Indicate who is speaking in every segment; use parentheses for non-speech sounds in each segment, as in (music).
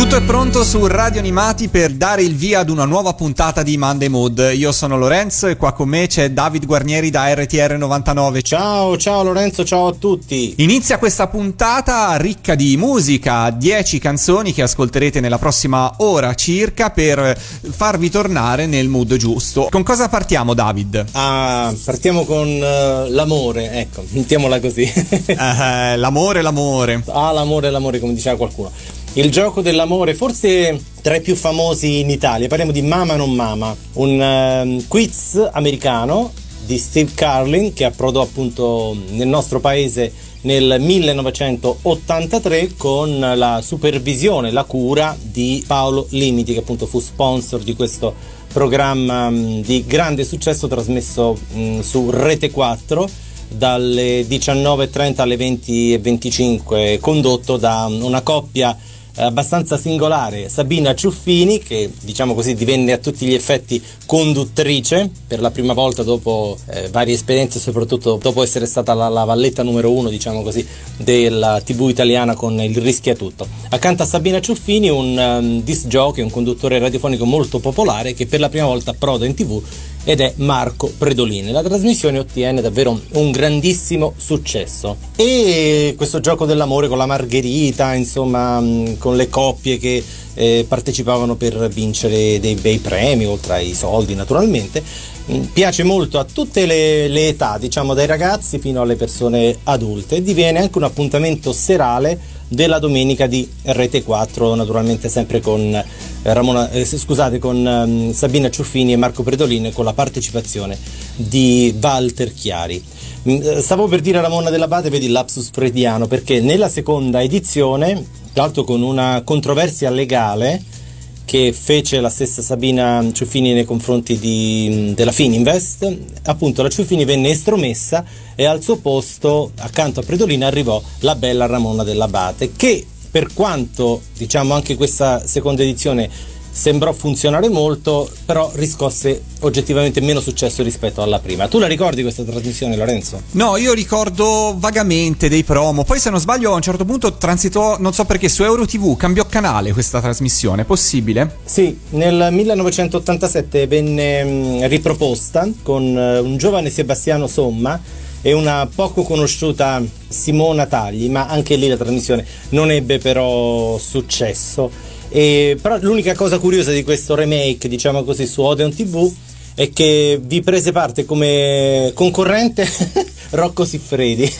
Speaker 1: Tutto è pronto su Radio Animati per dare il via ad una nuova puntata di Monday Mood. Io sono Lorenzo e qua con me c'è David Guarnieri da RTR 99.
Speaker 2: Ciao, ciao Lorenzo, ciao a tutti.
Speaker 1: Inizia questa puntata ricca di musica, 10 canzoni che ascolterete nella prossima ora circa per farvi tornare nel mood giusto. Con cosa partiamo David?
Speaker 2: Ah, partiamo con uh, l'amore, ecco, (laughs) mettiamola così.
Speaker 1: eh, l'amore, l'amore.
Speaker 2: Ah, l'amore, l'amore, come diceva qualcuno. Il gioco dell'amore, forse tra i più famosi in Italia. Parliamo di Mama non Mama, un uh, quiz americano di Steve Carlin che approdò appunto nel nostro paese nel 1983 con la supervisione, la cura di Paolo Limiti che appunto fu sponsor di questo programma um, di grande successo trasmesso um, su Rete 4 dalle 19.30 alle 20.25 condotto da una coppia abbastanza singolare Sabina Ciuffini che diciamo così divenne a tutti gli effetti conduttrice per la prima volta dopo eh, varie esperienze soprattutto dopo essere stata la, la, valletta numero uno diciamo così della tv italiana con il rischia tutto. Accanto a Sabina Ciuffini un um, disc jockey un conduttore radiofonico molto popolare che per la prima volta approda in tv ed è Marco Predolini. La trasmissione ottiene davvero un grandissimo successo. E questo gioco dell'amore con la Margherita, insomma, con le coppie che eh, partecipavano per vincere dei bei premi, oltre ai soldi naturalmente, piace molto a tutte le, le età, diciamo dai ragazzi fino alle persone adulte e diviene anche un appuntamento serale della domenica di Rete 4, naturalmente sempre con, eh, Ramona, eh, scusate, con um, Sabina Ciuffini e Marco Predolin con la partecipazione di Walter Chiari. Stavo per dire a Ramona dell'Abate, vedi lapsus freudiano, perché nella seconda edizione, tra l'altro con una controversia legale, che fece la stessa Sabina Ciuffini nei confronti di, della Fininvest, appunto la Ciuffini venne estromessa e al suo posto, accanto a Predolina, arrivò la bella Ramona dell'Abate, che per quanto diciamo anche questa seconda edizione sembrò funzionare molto, però riscosse oggettivamente meno successo rispetto alla prima. Tu la ricordi questa trasmissione, Lorenzo?
Speaker 1: No, io ricordo vagamente dei promo. Poi, se non sbaglio, a un certo punto transitò, non so perché, su EuroTV cambiò canale questa trasmissione. È possibile?
Speaker 2: Sì, nel 1987 venne mh, riproposta con uh, un giovane Sebastiano Somma e una poco conosciuta Simona Tagli, ma anche lì la trasmissione non ebbe però successo. E, però l'unica cosa curiosa di questo remake, diciamo così, su Odeon TV è che vi prese parte come concorrente Rocco Siffredi, (laughs)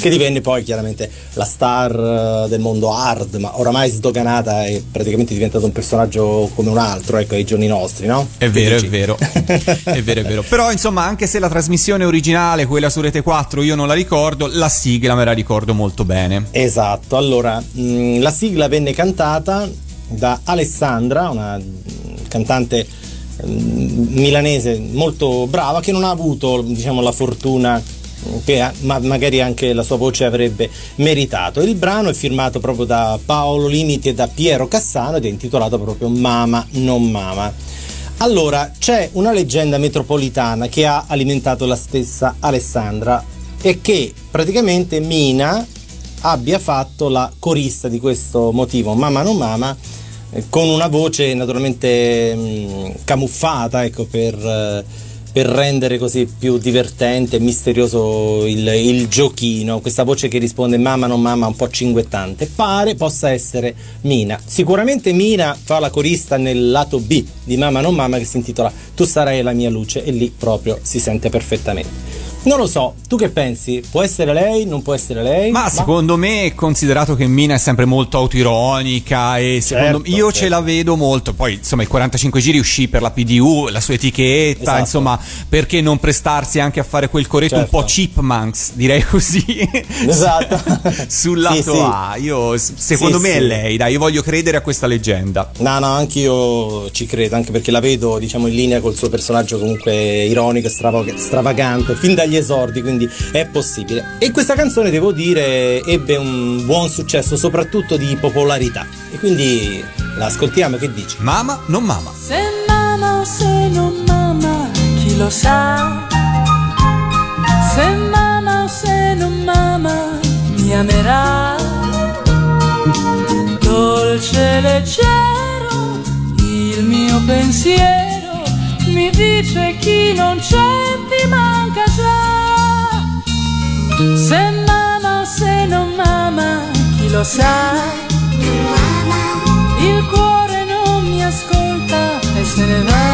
Speaker 2: che divenne poi chiaramente la star eh, del mondo hard, ma oramai sdoganata e praticamente diventato un personaggio come un altro, ecco, ai giorni nostri, no?
Speaker 1: È vero, è vero, è vero, è vero. Però insomma, anche se la trasmissione originale, quella su Rete 4, io non la ricordo, la sigla me la ricordo molto bene.
Speaker 2: Esatto, allora, mh, la sigla venne cantata da Alessandra, una cantante milanese molto brava che non ha avuto diciamo, la fortuna che ma magari anche la sua voce avrebbe meritato. Il brano è firmato proprio da Paolo Limiti e da Piero Cassano ed è intitolato proprio Mama non Mama. Allora, c'è una leggenda metropolitana che ha alimentato la stessa Alessandra e che praticamente Mina abbia fatto la corista di questo motivo, Mama non Mama, eh, con una voce naturalmente mh, mm, camuffata ecco, per, eh, per, rendere così più divertente e misterioso il, il, giochino, questa voce che risponde mamma non mamma un po' cinguettante, pare possa essere Mina. Sicuramente Mina fa la corista nel lato B di mamma non mamma che si intitola Tu sarai la mia luce e lì proprio si sente perfettamente. Non lo so, tu che pensi? Può essere lei? Non può essere lei?
Speaker 1: Ma, Ma... secondo me, considerato che Mina è sempre molto autoironica e secondo certo, io certo. ce la vedo molto. Poi, insomma, i 45 giri uscì per la PDU, la sua etichetta, esatto. insomma, perché non prestarsi anche a fare quel corretto certo. un po' certo. chipmunks, direi (laughs) così.
Speaker 2: Esatto. (laughs)
Speaker 1: Sul lato sì, A. Io, secondo sì, me è lei, dai, io voglio credere a questa leggenda.
Speaker 2: No, no, anche io ci credo, anche perché la vedo, diciamo, in linea col suo personaggio comunque ironico e stravagante, fin dagli esordi, quindi è possibile. E questa canzone, devo dire, ebbe un buon successo, soprattutto di popolarità. E quindi la ascoltiamo, che dici?
Speaker 1: Mama, non mama.
Speaker 3: Se mama o se non mama, chi lo sa? Se mama o se non mama, mi amerà. Dolce leggero, il mio pensiero mi dice chi non c'è ti manca già. Se mama se non mama, chi lo sa? Il cuore non mi ascolta e se ne va.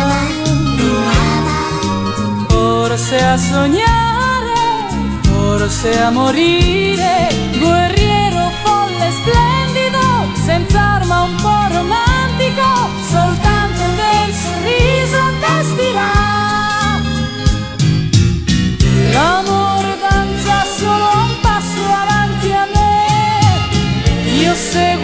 Speaker 3: Forse a sognare, forse a morire, guerriero folle splendido, senza arma un po' romantico, soltanto. L'amore danza solo un passo avanti a me, io seguo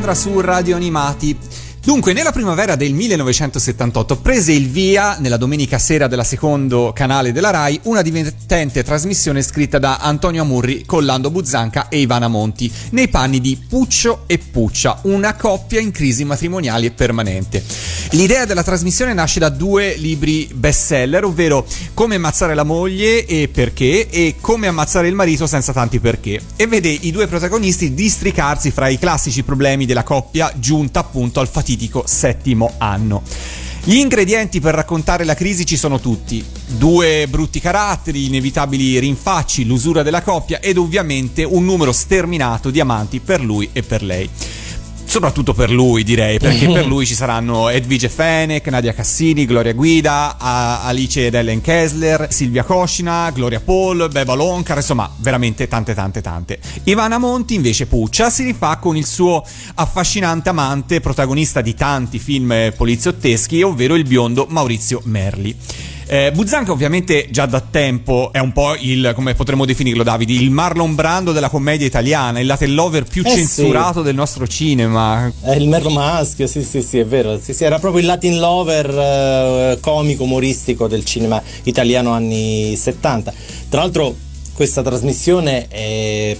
Speaker 1: Alessandra su Radio Animati. Dunque, nella primavera del 1978 prese il via, nella domenica sera della secondo canale della RAI, una divertente trasmissione scritta da Antonio Amurri con Lando Buzzanca e Ivana Monti, nei panni di Puccio e Puccia, una coppia in crisi matrimoniale permanente. L'idea della trasmissione nasce da due libri bestseller, ovvero Come ammazzare la moglie e perché e Come ammazzare il marito senza tanti perché, e vede i due protagonisti districarsi fra i classici problemi della coppia giunta appunto al fatidico settimo anno. Gli ingredienti per raccontare la crisi ci sono tutti. Due brutti caratteri, inevitabili rinfacci, l'usura della coppia ed ovviamente un numero sterminato di amanti per lui e per lei. Soprattutto per lui, direi, perché per lui ci saranno Edvige Fenech, Nadia Cassini, Gloria Guida, Alice ed Ellen Kessler, Silvia Coscina, Gloria Paul, Beba Loncar, insomma, veramente tante tante tante. Ivana Monti, invece Puccia, si rifà con il suo affascinante amante, protagonista di tanti film poliziotteschi, ovvero il biondo Maurizio Merli. Eh, Buzzanca ovviamente già da tempo è un po' il, come potremmo definirlo Davide, il Marlon Brando della commedia italiana, il Latin Lover più
Speaker 2: Eh,
Speaker 1: censurato del nostro cinema.
Speaker 2: È il merlo maschio, sì, sì, sì, è vero. Sì, sì, era proprio il Latin lover eh, comico umoristico del cinema italiano anni 70. Tra l'altro, questa trasmissione è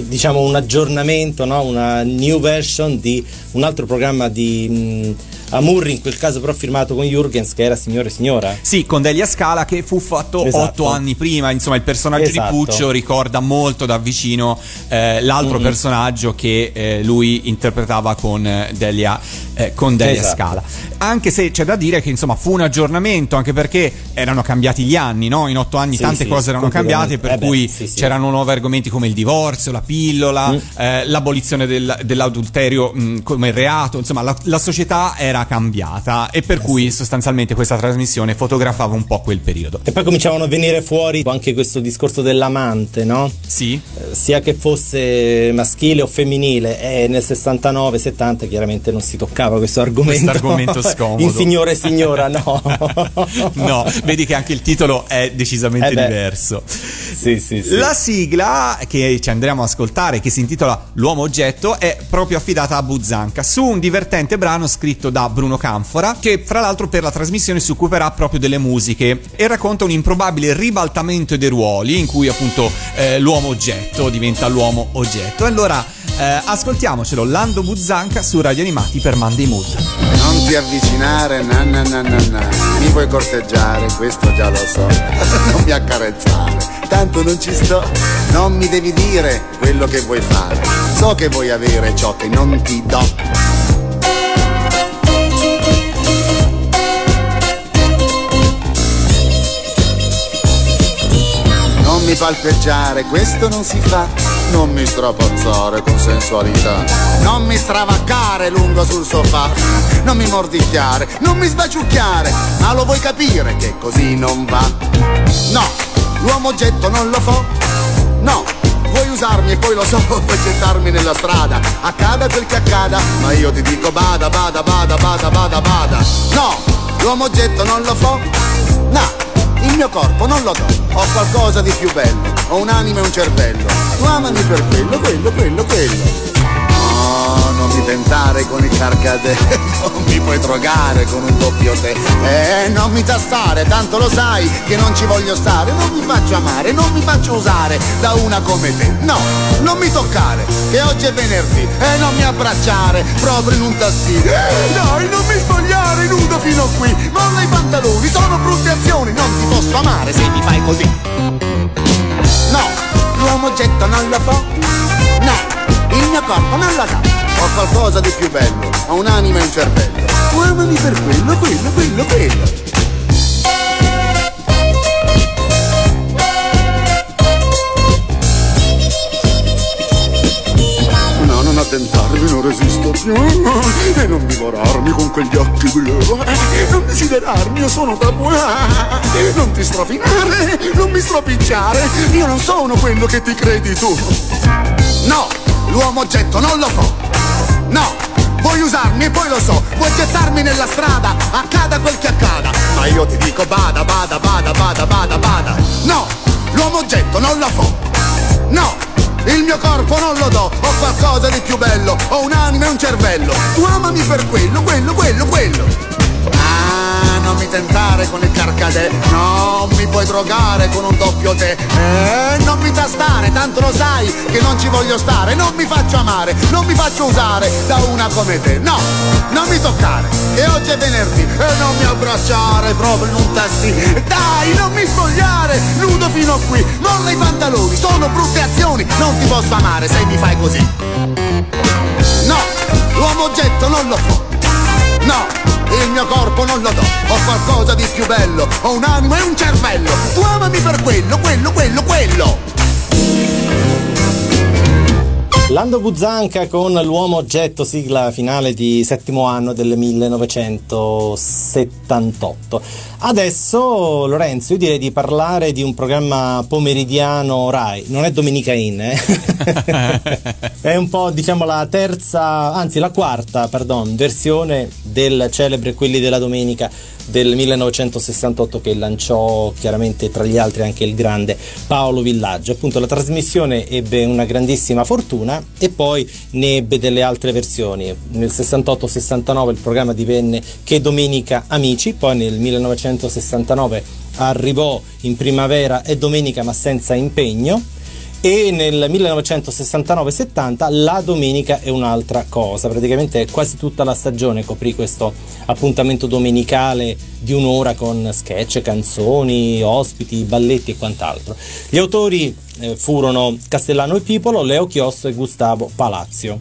Speaker 2: diciamo un aggiornamento, no? una new version di un altro programma di mh, Amurri, in quel caso però firmato con Jurgens, che era Signore e Signora.
Speaker 1: Sì, con Delia Scala che fu fatto
Speaker 2: Esatto.
Speaker 1: otto anni prima, insomma il personaggio
Speaker 2: Esatto.
Speaker 1: di Puccio ricorda molto da vicino eh, l'altro
Speaker 2: Mm-mm.
Speaker 1: personaggio che eh, lui interpretava con eh, Delia, eh, con Delia
Speaker 2: Esatto.
Speaker 1: Scala. Anche se c'è da dire che insomma fu un aggiornamento, anche perché erano cambiati gli anni, no? In otto anni
Speaker 2: Sì,
Speaker 1: tante
Speaker 2: sì,
Speaker 1: cose erano cambiate, per
Speaker 2: Eh beh,
Speaker 1: cui
Speaker 2: sì,
Speaker 1: c'erano nuovi argomenti come il divorzio, la pillola,
Speaker 2: Mm.
Speaker 1: eh, l'abolizione del- dell'adulterio mh, come reato, insomma la, la società era era cambiata e per eh cui sostanzialmente questa trasmissione fotografava un po' quel periodo.
Speaker 2: E poi cominciavano a venire fuori anche questo discorso dell'amante, no?
Speaker 1: Sì.
Speaker 2: Eh, sia che fosse maschile o femminile, e nel 69-70 chiaramente non si toccava questo argomento.
Speaker 1: Questo argomento (laughs) scomodo.
Speaker 2: In signore e signora, no. (laughs)
Speaker 1: no, vedi che anche il titolo è decisamente eh diverso.
Speaker 2: Sì, sì, sì.
Speaker 1: La sigla che ci andremo a ascoltare, che si intitola L'uomo oggetto, è proprio affidata a Buzzanca su un divertente brano scritto da Bruno Canfora, che fra l'altro per la trasmissione si occuperà proprio delle musiche e racconta un improbabile ribaltamento dei ruoli in cui appunto eh, l'uomo oggetto diventa l'uomo oggetto. E allora eh, ascoltiamocelo, Lando Buzzanca su Radio Animati per Monday Mood.
Speaker 4: Non ti avvicinare, na na na na na. Mi vuoi corteggiare, questo già lo so. (laughs) non mi accarezzare, tanto non ci sto. Non mi devi dire quello che vuoi fare. So che vuoi avere ciò che non ti do. Palpeggiare, questo non si fa. Non mi strapazzare con sensualità. Non mi stravaccare lungo sul sofà. Non mi mordicchiare, non mi sbaciucchiare. Ma lo vuoi capire che così non va? No, l'uomo oggetto non lo fa No, vuoi usarmi e poi lo so, (laughs) puoi gettarmi nella strada. Accada quel che accada, ma io ti dico bada, bada, bada, bada, bada, bada. No, l'uomo oggetto non lo fa No il mio corpo non lo do, ho qualcosa di più bello, ho un'anima e un cervello. Tu amami per quello, quello, quello, quello. No, non mi tentare con il carcade, (laughs) non mi puoi drogare con un doppio te. Eh, non mi tastare, tanto lo sai che non ci voglio stare, non mi faccio amare, non mi faccio usare da una come te. No, non mi toccare, che oggi è venerdì, e non mi abbracciare proprio in un tassino. Eh, dai, non mi spogliare nudo fino a qui, molla i pantaloni, sono brutte azioni, non ti posso amare se mi fai così. No, l'uomo oggetto non lo fa. No il mio corpo non lo sa. Ho qualcosa di più bello, ho un'anima un cervello. Tu amami per quello, quello, quello, quello. No, non attentarmi, non resisto più E non divorarmi con quegli occhi blu Non desiderarmi, io sono tabù Non ti strofinare, non mi stropicciare Io non sono quello che ti credi tu No! L'uomo oggetto non lo so. No, vuoi usarmi e poi lo so, vuoi gettarmi nella strada, accada quel che accada. Ma io ti dico bada, bada, bada, bada, bada, bada. No, l'uomo oggetto non lo so. No, il mio corpo non lo do, ho qualcosa di più bello, ho un'anima e un cervello. Tu amami per quello, quello, quello, quello. Ah, non mi tentare con il carcadè, non mi puoi drogare con un doppio tè. Eh, non mi tastare, tanto lo sai che non ci voglio stare, non mi faccio amare, non mi faccio usare da una come te. No, non mi toccare, che oggi è venerdì e non mi abbracciare proprio in un tassi. Dai, non mi spogliare, nudo fino a qui, molla i pantaloni, sono brutte azioni, non ti posso amare se mi fai così. No, l'uomo oggetto non lo fa. No, il mio corpo non lo do, ho qualcosa di più bello, ho un'anima e un cervello. Tu amami per quello, quello, quello, quello.
Speaker 2: Lando Buzzanca con l'uomo oggetto, sigla finale di settimo anno del 1978. Adesso Lorenzo, io direi di parlare di un programma pomeridiano Rai, non è Domenica In, eh? (laughs) è un po' diciamo la terza, anzi la quarta, pardon, versione del celebre Quelli della Domenica del 1968 che lanciò chiaramente tra gli altri anche il grande Paolo Villaggio. Appunto la trasmissione ebbe una grandissima fortuna e poi ne ebbe delle altre versioni. Nel 68-69 il programma divenne Che Domenica Amici, poi nel 1969 arrivò in primavera e domenica ma senza impegno e nel 1969-70 la domenica è un'altra cosa, praticamente quasi tutta la stagione coprì questo appuntamento domenicale di un'ora con sketch, canzoni, ospiti, balletti e quant'altro. Gli autori eh, furono Castellano e Pipolo, Leo Chiosto e Gustavo Palazzo.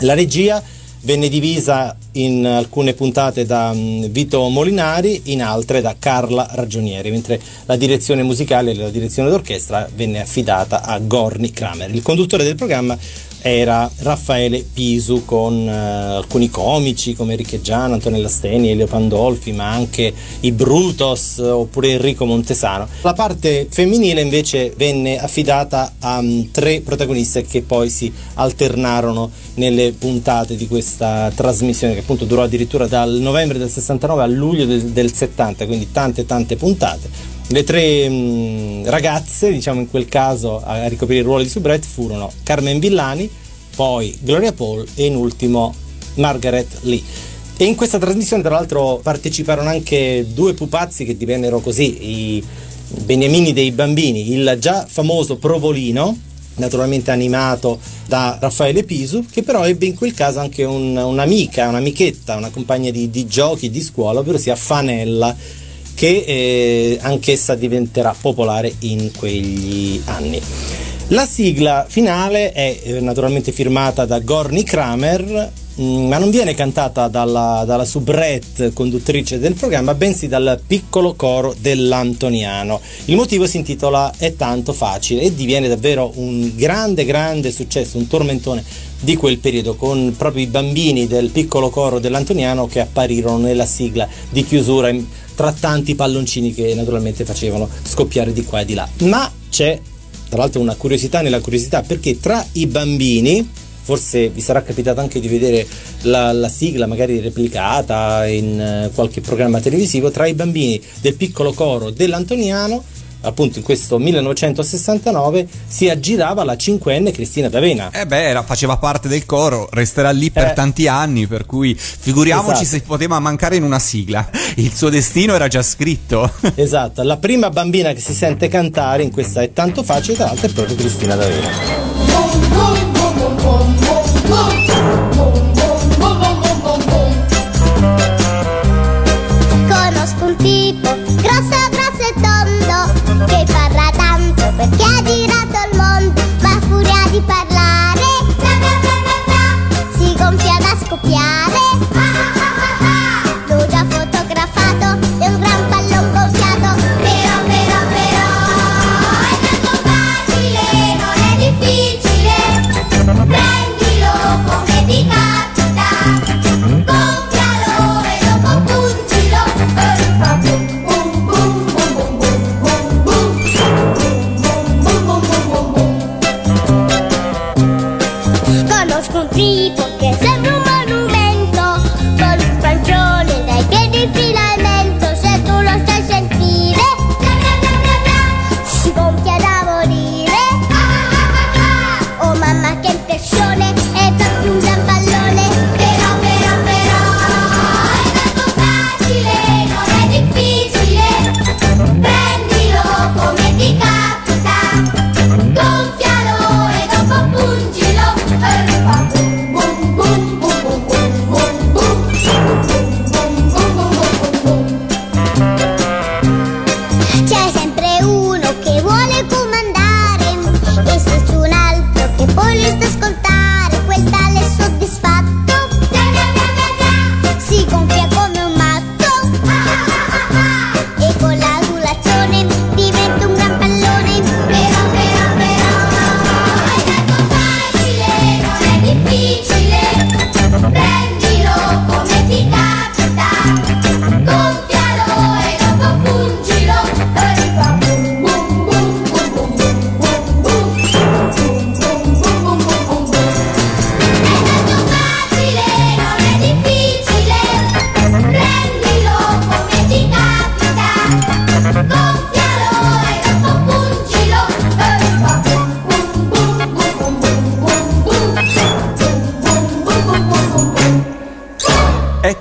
Speaker 2: La regia venne divisa in alcune puntate da mm, Vito Molinari, in altre da Carla Ragionieri, mentre la direzione musicale e la direzione d'orchestra venne affidata a Gorni Kramer. Il conduttore del programma era Raffaele Pisu con uh, alcuni comici come Riccheggiano, Antonella Steni, Elio Pandolfi, ma anche i Brutos oppure Enrico Montesano. La parte femminile invece venne affidata a um, tre protagoniste che poi si alternarono nelle puntate di questa trasmissione che appunto durò addirittura dal novembre del 69 a luglio del, del 70, quindi tante tante puntate. Le tre mh, ragazze, diciamo in quel caso, a ricoprire il ruolo di soubrette furono Carmen Villani, poi Gloria Paul e in ultimo Margaret Lee. E in questa trasmissione, tra l'altro, parteciparono anche due pupazzi che divennero così i beniamini dei bambini, il già famoso Provolino, naturalmente animato da Raffaele Pisu, che però ebbe in quel caso anche un, un'amica, un'amichetta, una compagna di, di giochi di scuola, ovvero sia Fanella, che eh, anch'essa diventerà popolare in quegli anni. La sigla finale è eh, naturalmente firmata da Gorny Kramer, mm, ma non viene cantata dalla, dalla soubrette conduttrice del programma, bensì dal piccolo coro dell'Antoniano. Il motivo si intitola È tanto facile e diviene davvero un grande, grande successo, un tormentone di quel periodo, con proprio i bambini del piccolo coro dell'Antoniano che apparirono nella sigla di chiusura tra tanti palloncini che naturalmente facevano scoppiare di qua e di là. Ma c'è tra l'altro una curiosità nella curiosità, perché tra i bambini, forse vi sarà capitato anche di vedere la, la sigla magari replicata in uh, qualche programma televisivo, tra i bambini del piccolo coro dell'Antoniano appunto in questo 1969 si aggirava la cinquenne Cristina D'Avena.
Speaker 1: Eh beh, era, faceva parte del coro, resterà lì per eh. tanti anni, per cui figuriamoci esatto. se poteva mancare in una sigla. Il suo destino era già scritto. (laughs)
Speaker 2: esatto, la prima bambina che si sente cantare in questa è tanto facile, tra l'altro è proprio Cristina D'Avena.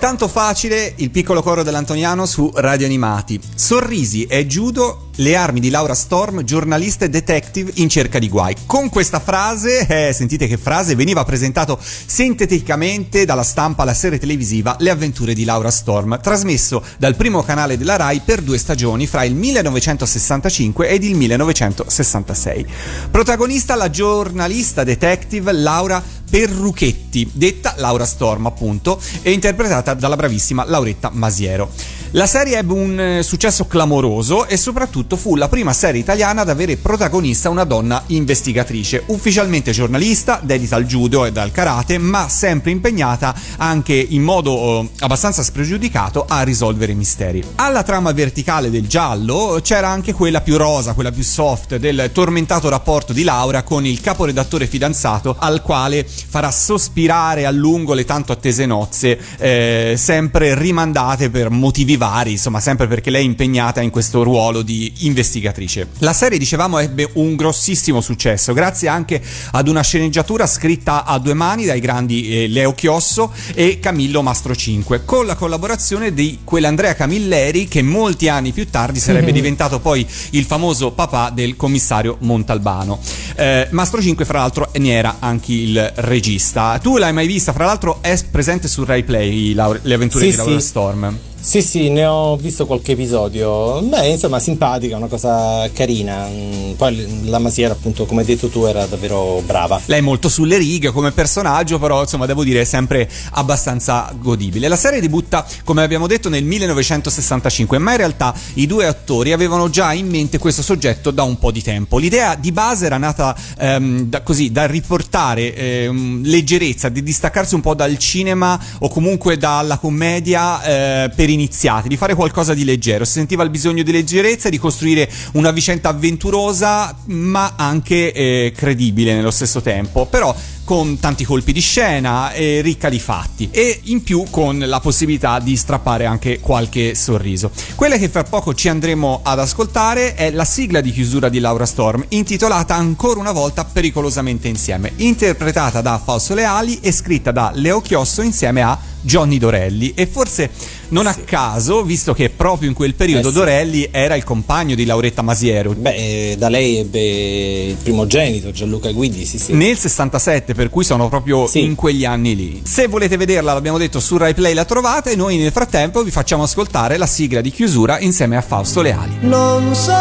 Speaker 5: Tanto facile
Speaker 1: il piccolo coro dell'Antoniano su Radio Animati. Sorrisi e judo, le armi di Laura Storm, giornalista e detective in cerca di guai. Con questa frase, eh, sentite che frase, veniva presentato sinteticamente dalla stampa alla serie televisiva Le avventure di Laura Storm, trasmesso dal primo canale della RAI per due stagioni fra il 1965 ed il 1966. Protagonista la giornalista detective Laura Perruchetti, detta Laura Storm appunto, e interpretata dalla bravissima Lauretta Masiero. La serie ebbe un eh, successo clamoroso e soprattutto fu la prima serie italiana ad avere protagonista una donna investigatrice, ufficialmente giornalista, dedita al judo e al karate, ma sempre impegnata anche in modo eh, abbastanza spregiudicato a risolvere misteri. Alla trama verticale del giallo c'era anche quella più rosa, quella più soft del tormentato rapporto di Laura con il caporedattore fidanzato al quale farà sospirare a lungo le tanto attese nozze, eh, sempre rimandate per motivi vari insomma, sempre perché lei è impegnata in questo ruolo di investigatrice. La serie, dicevamo, ebbe un grossissimo successo, grazie anche ad una sceneggiatura scritta a due mani dai grandi eh, Leo Chiosso e Camillo Mastro 5, con la collaborazione di quell'Andrea Camilleri che molti anni più tardi sarebbe mm-hmm. diventato poi il famoso papà del commissario Montalbano. Eh, Mastro 5, fra l'altro, ne era anche il regista. Tu l'hai mai vista? Fra l'altro, è presente su Rai Play le avventure sì, di Laura sì. Storm.
Speaker 2: Sì, sì, ne ho visto qualche episodio. Beh, insomma, simpatica, una cosa carina. Mm, poi la Masiera, appunto, come hai detto tu, era davvero brava.
Speaker 1: Lei è molto sulle righe come personaggio, però, insomma, devo dire, è sempre abbastanza godibile. La serie debutta, come abbiamo detto, nel 1965, ma in realtà i due attori avevano già in mente questo soggetto da un po' di tempo. L'idea di base era nata ehm, da, così, da riportare ehm, leggerezza, di distaccarsi un po' dal cinema o comunque dalla commedia eh, per iniziati, di fare qualcosa di leggero. Si sentiva il bisogno di leggerezza di costruire una vicenda avventurosa, ma anche eh, credibile nello stesso tempo. Però con tanti colpi di scena e ricca di fatti e in più con la possibilità di strappare anche qualche sorriso. Quella che fra poco ci andremo ad ascoltare è la sigla di chiusura di Laura Storm intitolata ancora una volta Pericolosamente insieme, interpretata da Fausto Leali e scritta da Leo Chiosso insieme a Johnny Dorelli e forse non a caso, visto che proprio in quel periodo eh sì. Dorelli era il compagno di Lauretta Masiero.
Speaker 2: Beh, da lei ebbe il primogenito Gianluca Guidi, sì, sì.
Speaker 1: Nel 67, per cui sono proprio sì. in quegli anni lì. Se volete vederla, l'abbiamo detto su Rai Play la trovate e noi nel frattempo vi facciamo ascoltare la sigla di chiusura insieme a Fausto Leali.
Speaker 6: Non so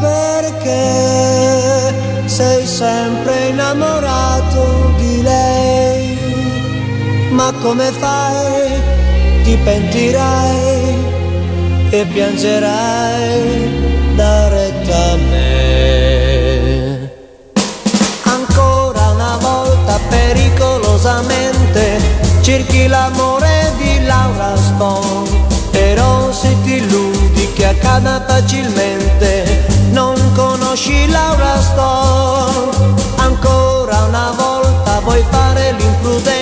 Speaker 6: perché sei sempre innamorato di lei, ma come fai? ti pentirai e piangerai da retta a me. Ancora una volta pericolosamente cerchi l'amore di Laura Stone, però se ti illudi che accada facilmente, non conosci Laura Stone. Ancora una volta vuoi fare l'imprudente,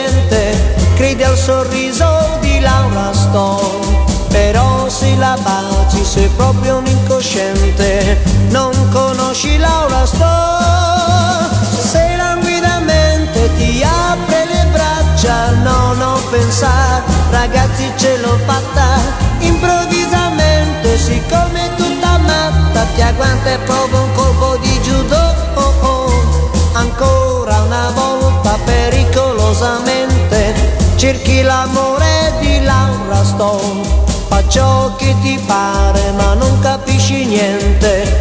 Speaker 6: credi al sorriso Laura Stone. Però se la baci sei proprio un incosciente non conosci Laura Stone. Se languidamente ti apre le braccia no non pensare ragazzi ce l'ho fatta. Improvvisamente siccome tutta matta ti agguanta e provo un colpo di judo. Oh, oh. ancora una volta pericolosamente cerchi l'amore di Laura Stone, fa ciò che ti pare ma non capisci niente,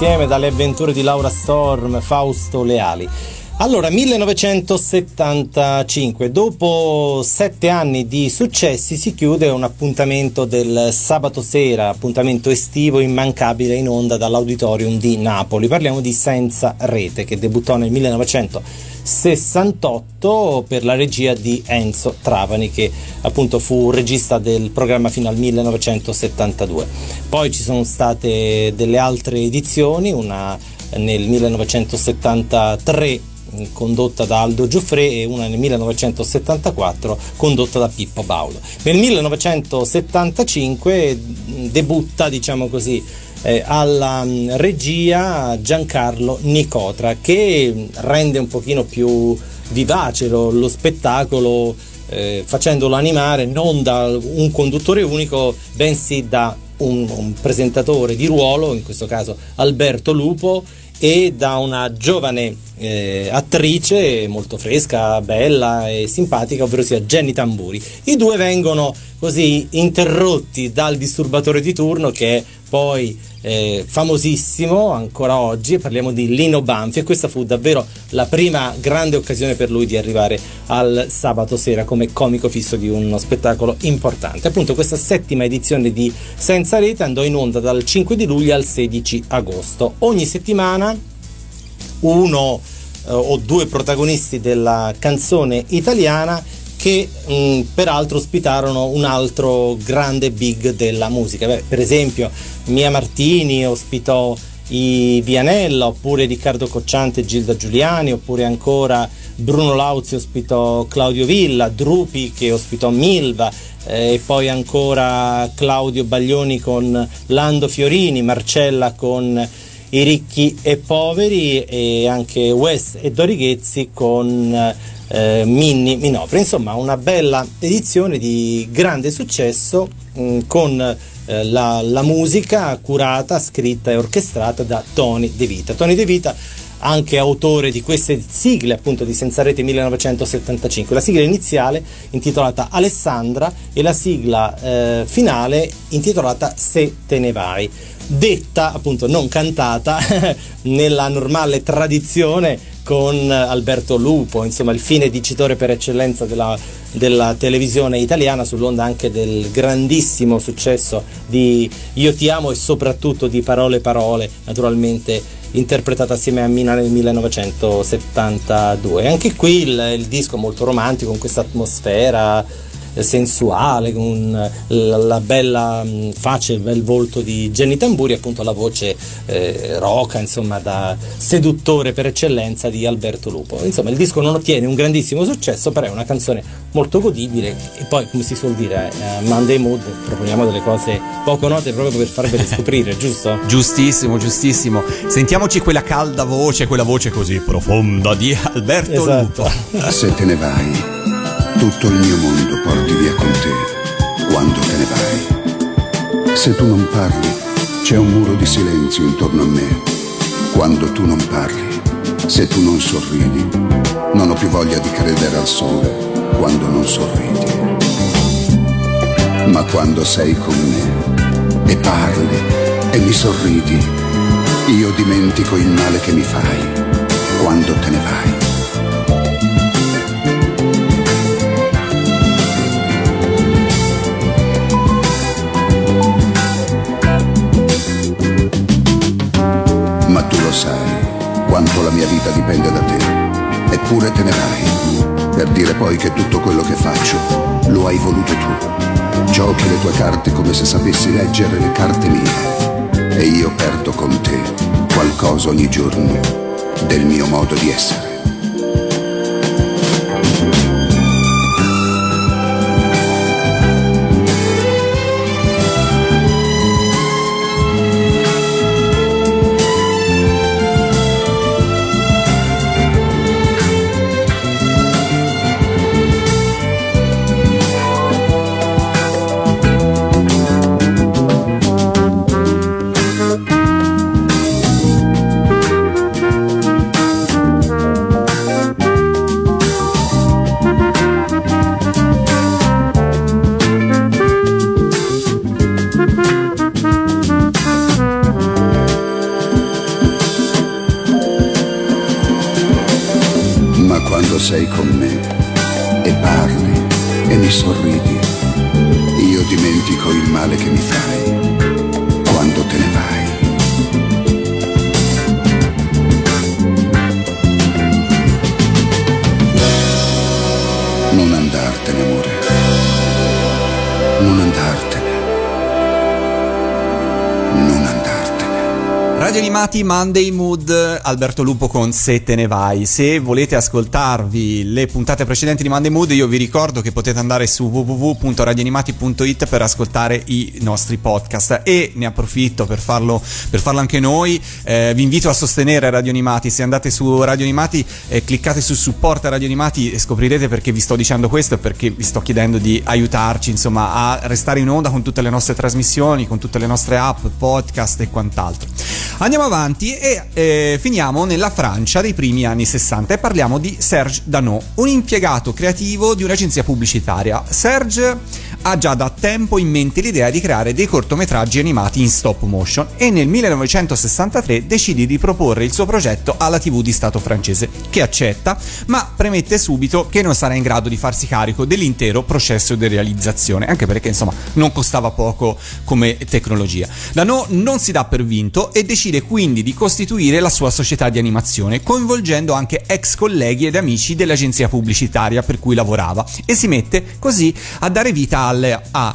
Speaker 2: insieme dalle avventure di Laura Storm, Fausto Leali. Allora, 1975, dopo sette anni di successi, si chiude un appuntamento del sabato sera, appuntamento estivo immancabile in onda dall'auditorium di Napoli. Parliamo di Senza Rete, che debuttò nel 1968 per la regia di Enzo Trapani, che appunto fu regista del programma fino al 1972. Poi ci sono state delle altre edizioni, una nel 1973 condotta da Aldo Giuffre e una nel 1974 condotta da Pippo Baudo. Nel 1975 debutta, diciamo così, eh, alla regia Giancarlo Nicotra che rende un pochino più vivace lo, lo spettacolo eh, facendolo animare non da un conduttore unico bensì da un, un presentatore di ruolo, in questo caso Alberto Lupo e da una giovane eh, attrice molto fresca, bella e simpatica, ovvero sia Jenny Tamburi. I due vengono così interrotti dal disturbatore di turno che poi eh, famosissimo ancora oggi, parliamo di Lino Banfi e questa fu davvero la prima grande occasione per lui di arrivare al sabato sera come comico fisso di uno spettacolo importante. Appunto questa settima edizione di Senza Rete andò in onda dal 5 di luglio al 16 agosto. Ogni settimana uno eh, o due protagonisti della canzone italiana che mh, peraltro ospitarono un altro grande big della musica. Beh, per esempio Mia Martini ospitò i Vianella, oppure Riccardo Cocciante e Gilda Giuliani, oppure ancora Bruno Lauzi ospitò Claudio Villa, Drupi che ospitò Milva, eh, e poi ancora Claudio Baglioni con Lando Fiorini, Marcella con i ricchi e poveri e anche Wes e Dorighezzi con eh, Minni Minopri. Insomma, una bella edizione di grande successo mh, con eh, la, la, musica curata, scritta e orchestrata da Tony De Vita. Tony De Vita anche autore di queste sigle appunto di Senza Rete 1975, la sigla iniziale intitolata Alessandra e la sigla eh, finale intitolata Se te ne vai detta, appunto non cantata, (laughs) nella normale tradizione con Alberto Lupo, insomma il fine dicitore per eccellenza della, della, televisione italiana sull'onda anche del grandissimo successo di Io ti amo e soprattutto di Parole Parole, naturalmente interpretata assieme a Mina nel 1972. Anche qui il, il disco molto romantico con questa atmosfera sensuale, con la, la bella mm, faccia e il bel volto di Jenny Tamburi, appunto la voce eh, roca, insomma, da seduttore per eccellenza di Alberto Lupo. Insomma, il disco non ottiene un grandissimo successo, però è una canzone molto godibile e poi, come si suol dire, eh, Monday Mood proponiamo delle cose poco note proprio per farvele (laughs) scoprire, giusto?
Speaker 1: Giustissimo, giustissimo. Sentiamoci quella calda voce, quella voce così profonda di Alberto
Speaker 2: esatto.
Speaker 1: Lupo.
Speaker 4: Se te ne vai tutto il mio mondo porti via con te quando te ne vai. Se tu non parli, c'è un muro di silenzio intorno a me. Quando tu non parli, se tu non sorridi, non ho più voglia di credere al sole quando non sorridi. Ma quando sei con me e parli e mi sorridi, io dimentico il male che mi fai quando te ne vai. Vita dipende da te. Eppure te ne vai, per dire poi che tutto quello che faccio lo hai voluto tu. Giochi le tue carte come se sapessi leggere le carte mie. E io perdo con te qualcosa ogni giorno del mio modo di essere.
Speaker 1: Radio Animati Monday Mood, Alberto Lupo con Se te ne vai. Se volete ascoltarvi le puntate precedenti di Monday Mood, io vi ricordo che potete andare su www.radioanimati.it per ascoltare i nostri podcast e ne approfitto per farlo, per farlo anche noi. Eh, vi invito a sostenere Radio Animati. Se andate su Radio Animati eh, cliccate su supporta Radio Animati e scoprirete perché vi sto dicendo questo e perché vi sto chiedendo di aiutarci, insomma, a restare in onda con tutte le nostre trasmissioni, con tutte le nostre app, podcast e quant'altro. Andiamo avanti e eh, finiamo nella Francia dei primi anni 60 e parliamo di Serge Danot, un impiegato creativo di un'agenzia pubblicitaria. Serge ha già da tempo in mente l'idea di creare dei cortometraggi animati in stop motion e nel 1963 decide di proporre il suo progetto alla TV di Stato francese, che accetta, ma premette subito che non sarà in grado di farsi carico dell'intero processo di realizzazione, anche perché insomma non costava poco come tecnologia. Danot non si dà per vinto e decide quindi di costituire la sua società di animazione, coinvolgendo anche ex colleghi ed amici dell'agenzia pubblicitaria per cui lavorava e si mette così a dare vita alle, a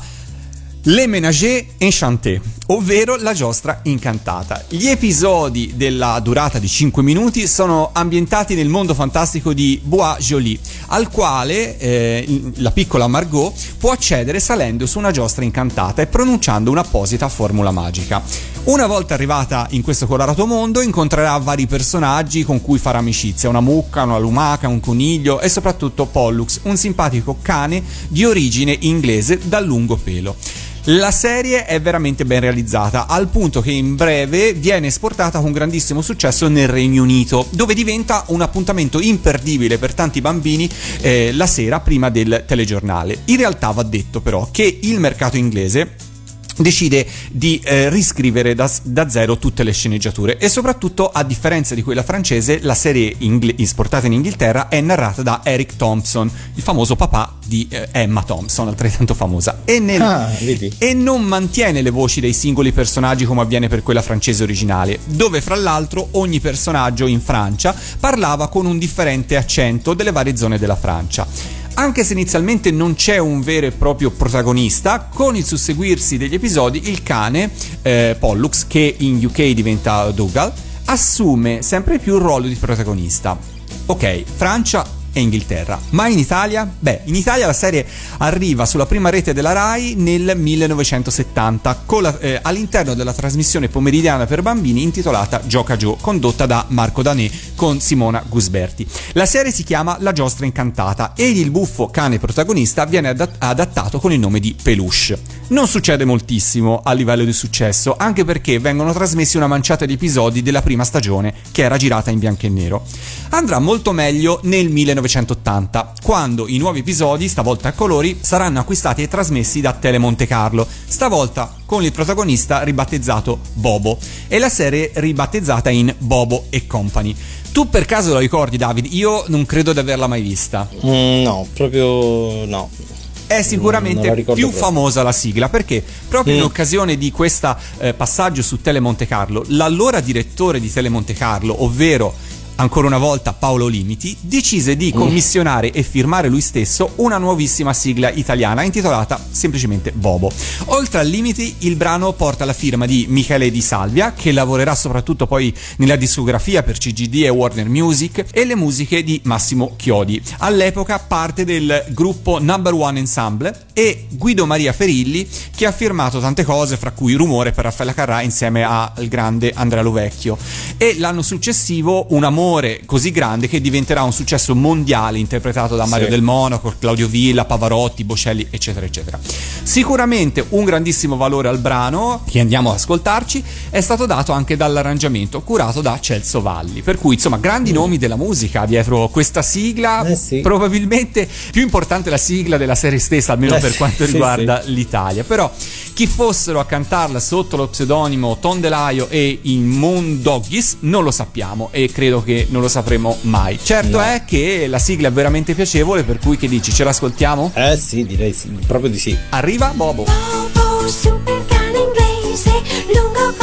Speaker 1: Le Ménager Enchanté, ovvero la giostra incantata. Gli episodi della durata di 5 minuti sono ambientati nel mondo fantastico di Bois Joly, al quale eh, la piccola Margot può accedere salendo su una giostra incantata e pronunciando un'apposita formula magica. Una volta arrivata in questo colorato mondo incontrerà vari personaggi con cui farà amicizia, una mucca, una lumaca, un coniglio e soprattutto Pollux, un simpatico cane di origine inglese dal lungo pelo. La serie è veramente ben realizzata, al punto che in breve viene esportata con grandissimo successo nel Regno Unito, dove diventa un appuntamento imperdibile per tanti bambini eh, la sera prima del telegiornale. In realtà va detto però che il mercato inglese decide di eh, riscrivere da, da, zero tutte le sceneggiature. E soprattutto a differenza di quella francese la serie ingl- esportata in Inghilterra è narrata da Eric Thompson il famoso papà di eh, Emma Thompson altrettanto famosa. E, nel,
Speaker 2: Ah,
Speaker 1: e non mantiene le voci dei singoli personaggi come avviene per quella francese originale dove fra l'altro ogni personaggio in Francia parlava con un differente accento delle varie zone della Francia anche se inizialmente non c'è un vero e proprio protagonista, con il susseguirsi degli episodi il cane, eh, Pollux, che in UK diventa Dougal, assume sempre più il ruolo di protagonista. Ok, Francia e Inghilterra. Ma in Italia? Beh, in Italia la serie arriva sulla prima rete della RAI nel 1970 la, eh, all'interno della trasmissione pomeridiana per bambini intitolata Gioca Gio, condotta da Marco Danè con Simona Gusberti. La serie si chiama La giostra incantata e il buffo cane protagonista viene adat- adattato con il nome di Peluche. Non succede moltissimo a livello di successo, anche perché vengono trasmessi una manciata di episodi della prima stagione che era girata in bianco e nero. Andrà molto meglio nel 1980, quando i nuovi episodi, stavolta a colori, saranno acquistati e trasmessi da Tele Monte Carlo, stavolta con il protagonista ribattezzato Bobo e la serie ribattezzata in Bobo e Company. Tu per caso lo ricordi, David? Io non credo di averla mai vista.
Speaker 2: Mm, no, proprio no.
Speaker 1: È sicuramente più
Speaker 2: proprio.
Speaker 1: famosa la sigla perché proprio in
Speaker 2: Mm.
Speaker 1: occasione di questo passaggio su Tele Monte Carlo, l'allora direttore di Tele Monte Carlo, ovvero ancora una volta Paolo Limiti, decise
Speaker 2: Mm.
Speaker 1: di commissionare e firmare lui stesso una nuovissima sigla italiana intitolata semplicemente Bobo. Oltre al Limiti, il brano porta la firma di Michele Di Salvia, che lavorerà soprattutto poi nella discografia per CGD e Warner Music, e le musiche di Massimo Chiodi, all'epoca parte del gruppo Number One Ensemble, e Guido Maria Ferilli, che ha firmato tante cose, fra cui Rumore per Raffaella Carrà insieme al grande Andrea Lovecchio. E l'anno successivo Un amore così grande che diventerà un successo mondiale interpretato da Mario
Speaker 2: Sì.
Speaker 1: Del Monaco, Claudio Villa, Pavarotti, Boscelli, eccetera, eccetera. Sicuramente un grandissimo valore al brano, che andiamo ad ascoltarci, è stato dato anche dall'arrangiamento curato da Celso Valli. Per cui, insomma, grandi nomi della musica dietro questa sigla.
Speaker 2: Mm. Eh sì.
Speaker 1: Probabilmente più importante la sigla della serie stessa, almeno
Speaker 2: Eh
Speaker 1: per
Speaker 2: sì,
Speaker 1: quanto riguarda l'Italia. Però Chi fossero a cantarla sotto lo pseudonimo Tondelaio e i Moondoggis non lo sappiamo e credo che non lo sapremo mai. Certo
Speaker 2: No.
Speaker 1: è che la sigla è veramente piacevole, per cui che dici, ce l'ascoltiamo?
Speaker 2: Eh sì, direi sì, proprio di sì.
Speaker 1: Arriva Bobo.
Speaker 5: Bobo, super cane inglese, lungo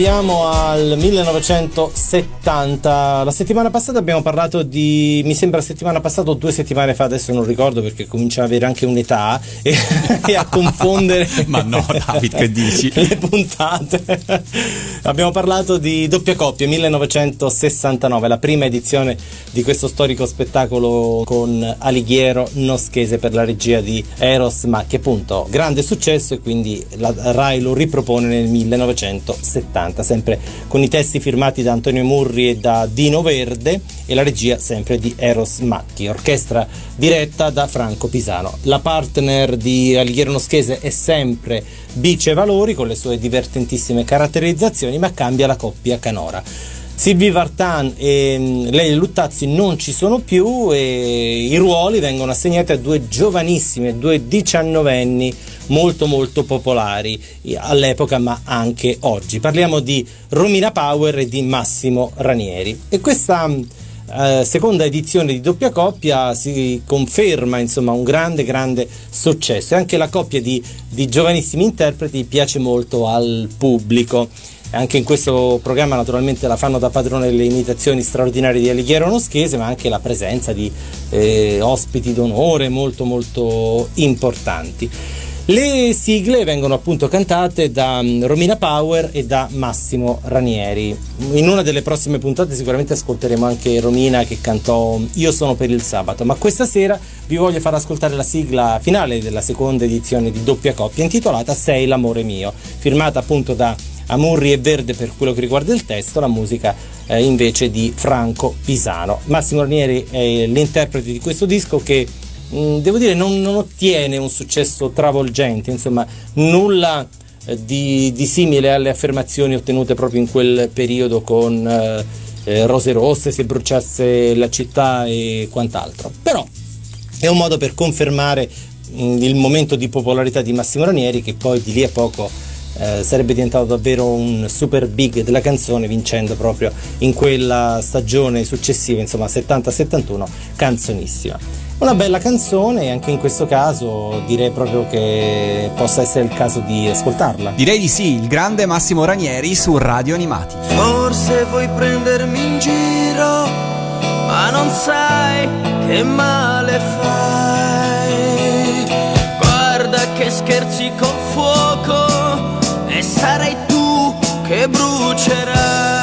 Speaker 2: arriviamo al 1970. La settimana passata abbiamo parlato di. Mi sembra settimana passata o due settimane fa, adesso non ricordo perché comincia ad avere anche un'età e, (laughs) e a confondere.
Speaker 1: Ma no, David, che dici?
Speaker 2: Le puntate. Abbiamo parlato di doppia coppia 1969, la prima edizione di questo storico spettacolo con Alighiero Noschese per la regia di Eros Macchi. Appunto, grande successo e quindi la Rai lo ripropone nel 1970, sempre con i testi firmati da Antonio Murri e da Dino Verde e la regia sempre di Eros Macchi, orchestra diretta da Franco Pisano. La partner di Alighiero Noschese è sempre Bice Valori con le sue divertentissime caratterizzazioni, ma cambia la coppia canora. Sylvie Vartan e mm, Lei Luttazzi non ci sono più e i ruoli vengono assegnati a due giovanissime, due diciannovenni molto molto popolari all'epoca ma anche oggi. Parliamo di Romina Power e di Massimo Ranieri. E questa mm, eh, seconda edizione di doppia coppia si conferma insomma un grande grande successo e anche la coppia di, di giovanissimi interpreti piace molto al pubblico. Anche in questo programma naturalmente la fanno da padrone le imitazioni straordinarie di Alighiero Noschese, ma anche la presenza di eh, ospiti d'onore molto molto importanti. Le sigle vengono appunto cantate da mm, Romina Power e da Massimo Ranieri. In una delle prossime puntate sicuramente ascolteremo anche Romina che cantò Io sono per il sabato, ma questa sera vi voglio far ascoltare la sigla finale della seconda edizione di doppia coppia intitolata Sei l'amore mio, firmata appunto da Amurri e Verde per quello che riguarda il testo, la musica eh, invece di Franco Pisano. Massimo Ranieri è l'interprete di questo disco che devo dire non, non, ottiene un successo travolgente, insomma nulla eh, di, di, simile alle affermazioni ottenute proprio in quel periodo con eh, eh Rose Rosse, se bruciasse la città e quant'altro. Però è un modo per confermare mh, il momento di popolarità di Massimo Ranieri che poi di lì a poco eh, sarebbe diventato davvero un super big della canzone vincendo proprio in quella stagione successiva, insomma 70-71, canzonissima. Una bella canzone e anche in questo caso direi proprio che possa essere il caso di ascoltarla.
Speaker 1: Direi di sì, il grande Massimo Ranieri su Radio Animati.
Speaker 7: Forse vuoi prendermi in giro, ma non sai che male fai. Guarda che scherzi col fuoco e sarai tu che brucerai.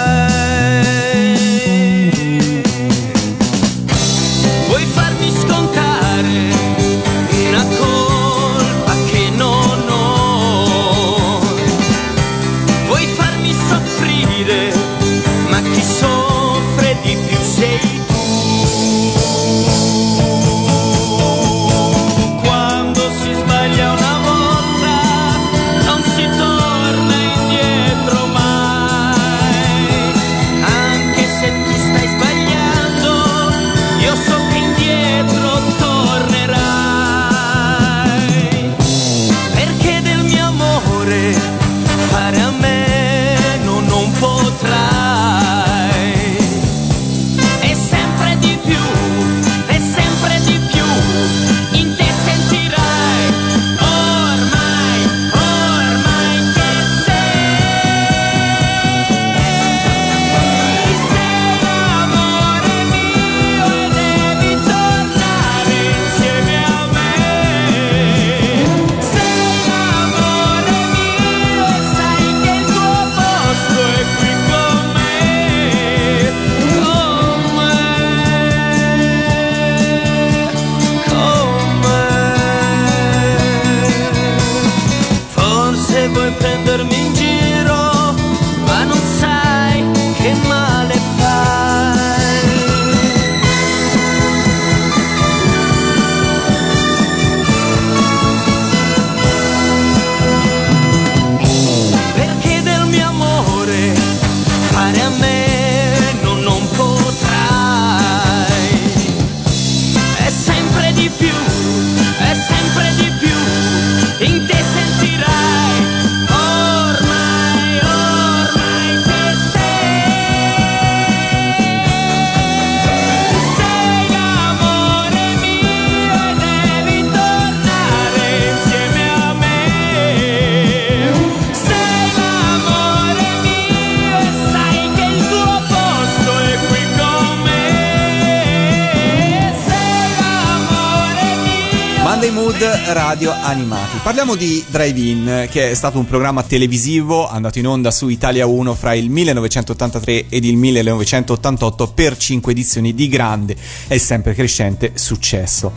Speaker 1: Radio animati. Parliamo di Drive-In, che è stato un programma televisivo andato in onda su Italia 1 fra il 1983 ed il 1988 per 5 edizioni di grande e sempre crescente successo.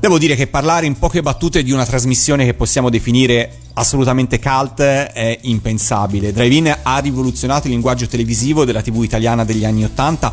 Speaker 1: Devo dire che parlare in poche battute di una trasmissione che possiamo definire assolutamente cult è impensabile. Drive-In ha rivoluzionato il linguaggio televisivo della TV italiana degli anni Ottanta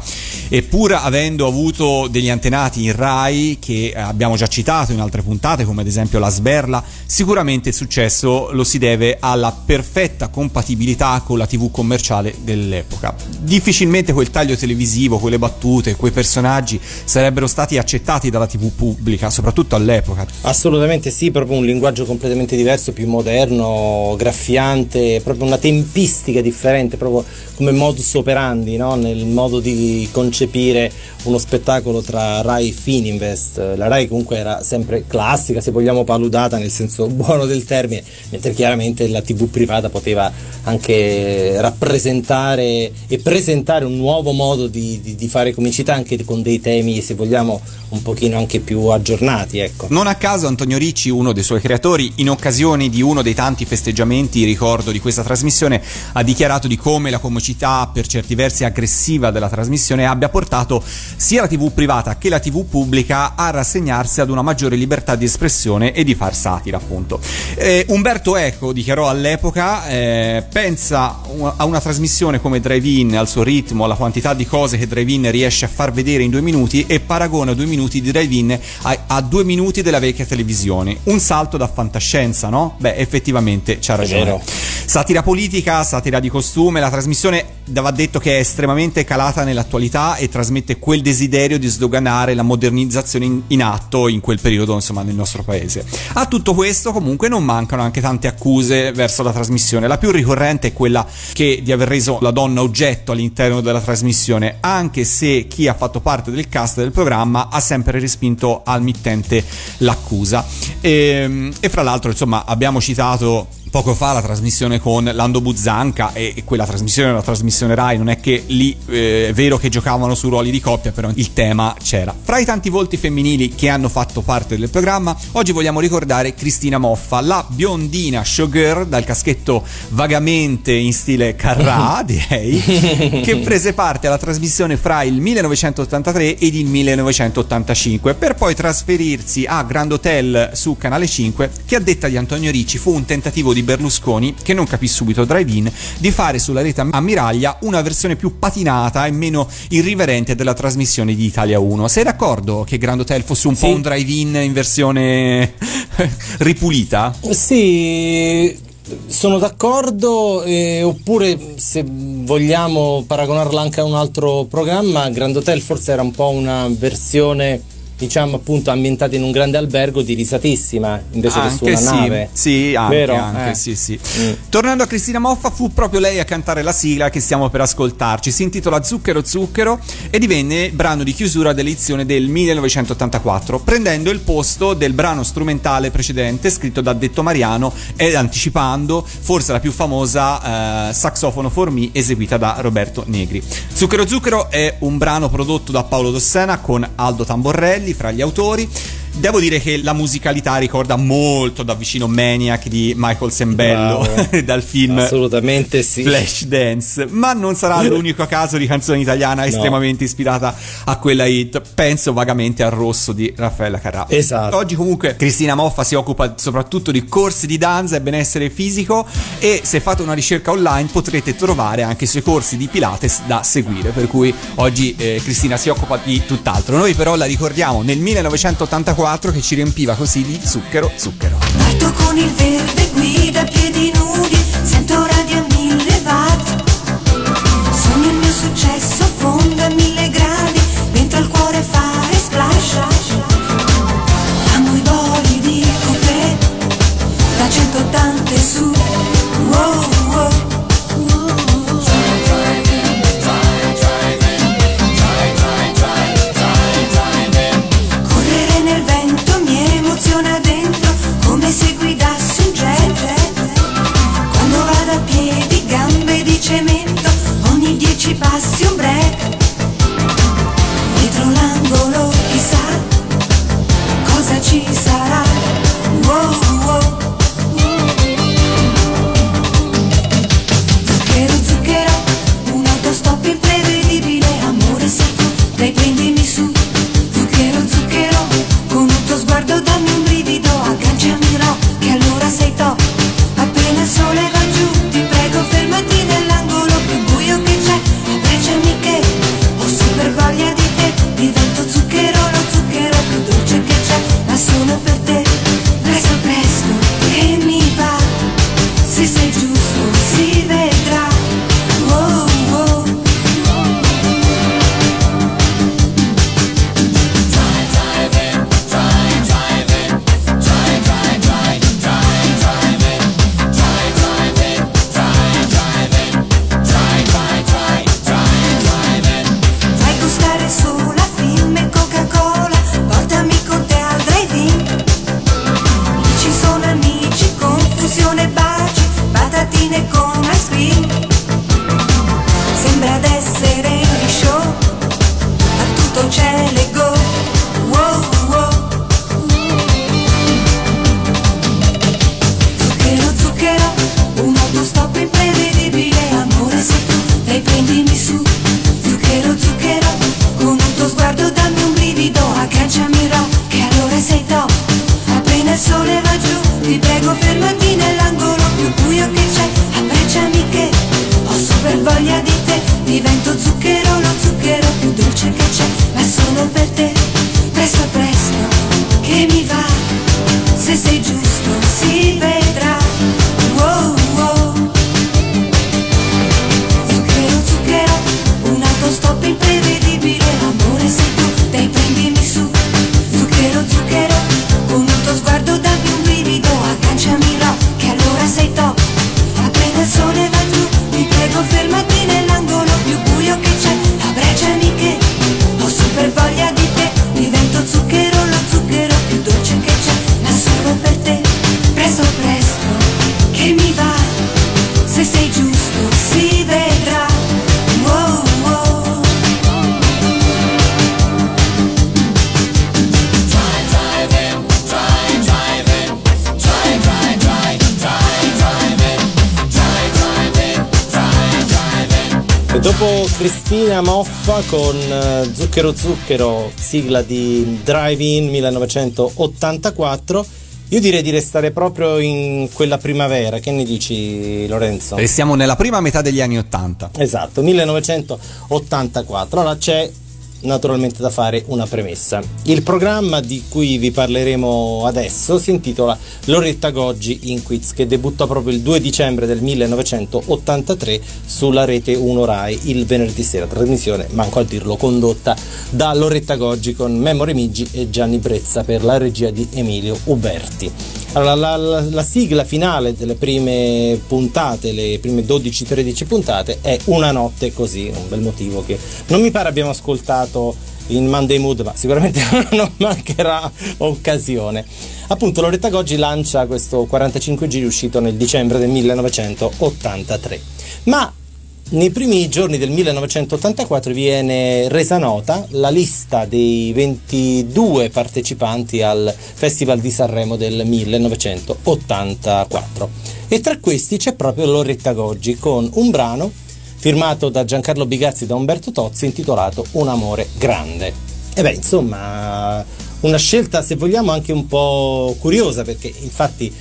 Speaker 1: e pur avendo avuto degli antenati in Rai che abbiamo già citato in altre puntate come ad esempio La Sberla, sicuramente il successo lo si deve alla perfetta compatibilità con la TV commerciale dell'epoca. Difficilmente quel taglio televisivo, quelle battute, quei personaggi sarebbero stati accettati dalla TV pubblica, soprattutto all'epoca.
Speaker 2: Assolutamente sì, proprio un linguaggio completamente diverso, più moderno moderno, graffiante, proprio una tempistica differente, proprio come modus operandi, no? nel modo di concepire uno spettacolo tra Rai e Fininvest. La Rai comunque era sempre classica, se vogliamo paludata nel senso (laughs) buono del termine, mentre chiaramente la TV privata poteva anche rappresentare e presentare un nuovo modo di, di, di fare comicità anche con dei temi, se vogliamo, un pochino anche più aggiornati. Ecco.
Speaker 1: Non a caso Antonio Ricci, uno dei suoi creatori, in occasione di uno uno dei tanti festeggiamenti, ricordo, di questa trasmissione, ha dichiarato di come la comicità, per certi versi aggressiva della trasmissione, abbia portato sia la TV privata che la TV pubblica a rassegnarsi ad una maggiore libertà di espressione e di far satira, appunto. Eh, Umberto Eco dichiarò all'epoca: eh, pensa a una trasmissione come Drive-In, al suo ritmo, alla quantità di cose che Drive-In riesce a far vedere in due minuti e paragona due minuti di Drive-In a, a due minuti della vecchia televisione. Un salto da fantascienza, no? Beh, effettivamente c'ha ragione. Satira politica, satira di costume, la trasmissione va detto che è estremamente calata nell'attualità e trasmette quel desiderio di sdoganare la modernizzazione in, in atto in quel periodo, insomma, nel nostro paese. A tutto questo, comunque, non mancano anche tante accuse verso la trasmissione. La più ricorrente è quella che di aver reso la donna oggetto all'interno della trasmissione, anche se chi ha fatto parte del cast del programma ha sempre respinto al mittente l'accusa. E, e fra l'altro, insomma, abbiamo citato 加速 poco fa la trasmissione con Lando Buzzanca e, e quella trasmissione era una trasmissione Rai, non è che lì eh, è vero che giocavano su ruoli di coppia, però il tema c'era. Fra i tanti volti femminili che hanno fatto parte del programma, oggi vogliamo ricordare Cristina Moffa, la biondina showgirl dal caschetto vagamente in stile Carrà, (laughs) direi, che prese parte alla trasmissione fra il 1983 ed il 1985 per poi trasferirsi a Grand Hotel su Canale 5 che a detta di Antonio Ricci fu un tentativo di Berlusconi, che non capì subito drive-in, di fare sulla rete ammiraglia una versione più patinata e meno irriverente della trasmissione di Italia 1. Sei d'accordo che Grand Hotel fosse un
Speaker 2: Sì.
Speaker 1: po' un drive-in in versione (laughs) ripulita?
Speaker 2: Sì, sono d'accordo, eh, oppure se vogliamo paragonarla anche a un altro programma, Grand Hotel forse era un po' una versione, diciamo appunto, ambientata in un grande albergo di risatissima invece che su
Speaker 1: Anche
Speaker 2: una
Speaker 1: sì,
Speaker 2: nave.
Speaker 1: sì, anche,
Speaker 2: Vero?
Speaker 1: anche,
Speaker 2: Eh.
Speaker 1: sì, sì.
Speaker 2: Mm.
Speaker 1: Tornando a Cristina Moffa, fu proprio lei a cantare la sigla che stiamo per ascoltarci. Si intitola Zucchero Zucchero e divenne brano di chiusura dell'edizione del 1984, prendendo il posto del brano strumentale precedente scritto da Detto Mariano ed anticipando forse la più famosa eh, Saxofono for Me eseguita da Roberto Negri. Zucchero Zucchero è un brano prodotto da Paolo Dossena con Aldo Tamborrelli fra gli autori. Devo dire che la musicalità ricorda molto da vicino Maniac di Michael Sembello (laughs) dal film
Speaker 2: Assolutamente sì.
Speaker 1: Flashdance, ma non sarà l'unico caso di canzone italiana estremamente ispirata a quella hit. Penso vagamente al rosso di Raffaella Carrà.
Speaker 2: Esatto.
Speaker 1: Oggi comunque Cristina Moffa si occupa soprattutto di corsi di danza e benessere fisico e se fate una ricerca online potrete trovare anche i suoi corsi di Pilates da seguire, per cui oggi eh, Cristina si occupa di tutt'altro. Noi però la ricordiamo nel 1984 che ci riempiva così di zucchero zucchero.
Speaker 8: Parto con il verde, guida piedi nudi, sento radio a mille watt. Sogno il mio successo,
Speaker 2: Zucchero Zucchero, sigla di Drive-In 1984, io direi di restare proprio in quella primavera. Che ne dici, Lorenzo?
Speaker 1: E siamo nella prima metà degli anni Ottanta.
Speaker 2: Esatto, 1984. Allora c'è naturalmente da fare una premessa. Il programma di cui vi parleremo adesso si intitola Loretta Goggi in Quiz che debuttò proprio il 2 dicembre del 1983 sulla rete 1 Rai il venerdì sera, trasmissione, manco a dirlo, condotta da Loretta Goggi con Memory Migi e Gianni Brezza per la regia di Emilio Uberti. Allora, la, la, la, sigla finale delle prime puntate, le prime 12-13 puntate, è Una notte così, un bel motivo che non mi pare abbiamo ascoltato in Monday Mood, ma sicuramente (laughs) non mancherà occasione. Appunto, Loretta Goggi lancia questo 45 giri uscito nel dicembre del 1983. Ma nei primi giorni del 1984 viene resa nota la lista dei 22 partecipanti al Festival di Sanremo del 1984 e tra questi c'è proprio Loretta Goggi con un brano firmato da Giancarlo Bigazzi e da Umberto Tozzi intitolato Un amore grande. E beh, insomma, una scelta se vogliamo anche un po' curiosa perché infatti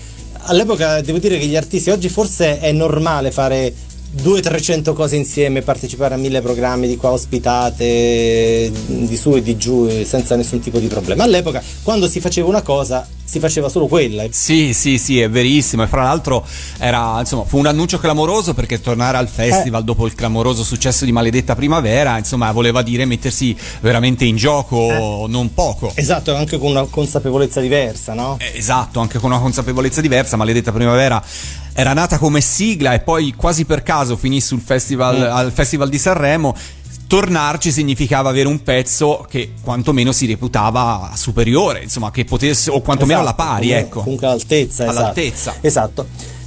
Speaker 2: all'epoca devo dire che gli artisti oggi forse è normale fare 200-300 cose insieme, partecipare a mille programmi di qua ospitate, di su e di giù, senza nessun tipo di problema. All'epoca, quando si faceva una cosa, si faceva solo quella.
Speaker 1: Sì, sì, sì, è verissimo. E fra l'altro era, insomma, fu un annuncio clamoroso perché tornare al festival eh. dopo il clamoroso successo di Maledetta Primavera, insomma, voleva dire mettersi veramente in gioco eh. non poco.
Speaker 2: Esatto, anche con una consapevolezza diversa, no?
Speaker 1: Eh, esatto, anche con una consapevolezza diversa. Maledetta Primavera era nata come sigla e poi quasi per caso finì sul festival, mm. al Festival di Sanremo tornarci significava avere un pezzo che quantomeno si reputava superiore, insomma, che potesse, o quantomeno esatto, alla pari,
Speaker 2: comunque,
Speaker 1: ecco.
Speaker 2: Comunque all'altezza,
Speaker 1: all'altezza.
Speaker 2: Esatto.